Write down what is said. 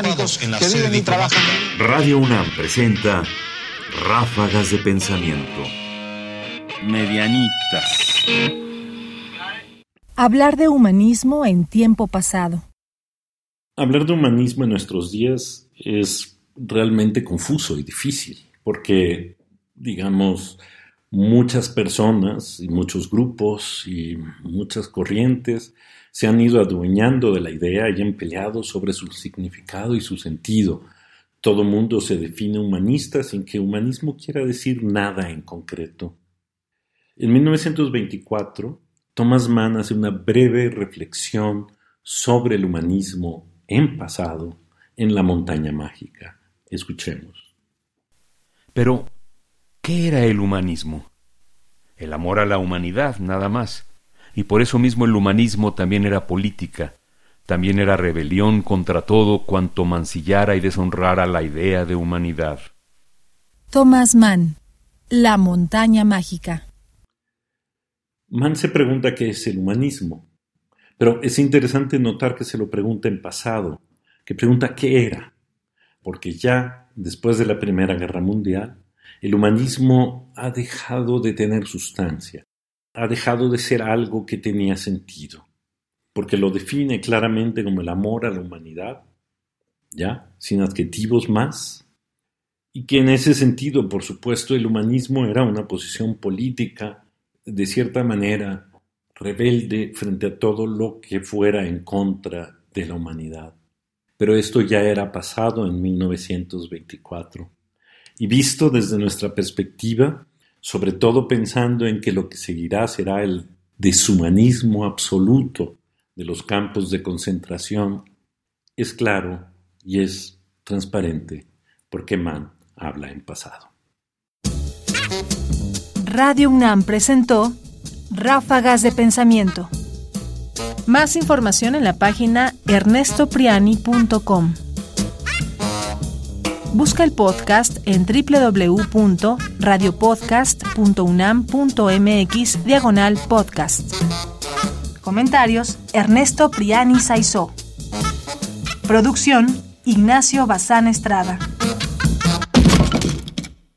británicos que viven y trabajan. Radio UNAM presenta Ráfagas de Pensamiento. Medianitas. Hablar de humanismo en tiempo pasado. Hablar de humanismo en nuestros días es realmente confuso y difícil, porque, digamos, muchas personas y muchos grupos y muchas corrientes se han ido adueñando de la idea y han peleado sobre su significado y su sentido. Todo mundo se define humanista sin que humanismo quiera decir nada en concreto. En 1924, Thomas Mann hace una breve reflexión sobre el humanismo en pasado en la montaña mágica. Escuchemos. Pero, ¿qué era el humanismo? El amor a la humanidad, nada más. Y por eso mismo el humanismo también era política, también era rebelión contra todo cuanto mancillara y deshonrara la idea de humanidad. Thomas Mann, La montaña mágica. Mann se pregunta qué es el humanismo, pero es interesante notar que se lo pregunta en pasado, que pregunta qué era, porque ya después de la Primera Guerra Mundial, el humanismo ha dejado de tener sustancia, ha dejado de ser algo que tenía sentido, porque lo define claramente como el amor a la humanidad, ya, sin adjetivos más, y que en ese sentido, por supuesto, el humanismo era una posición política, de cierta manera, rebelde frente a todo lo que fuera en contra de la humanidad. Pero esto ya era pasado en 1924. Y visto desde nuestra perspectiva, sobre todo pensando en que lo que seguirá será el deshumanismo absoluto de los campos de concentración, es claro y es transparente porque Mann habla en pasado. Radio UNAM presentó Ráfagas de Pensamiento. Más información en la página ernestopriani.com. Busca el podcast en www.radiopodcast.unam.mx diagonal podcast. Comentarios Ernesto Priani Saizó. Producción Ignacio Bazán Estrada.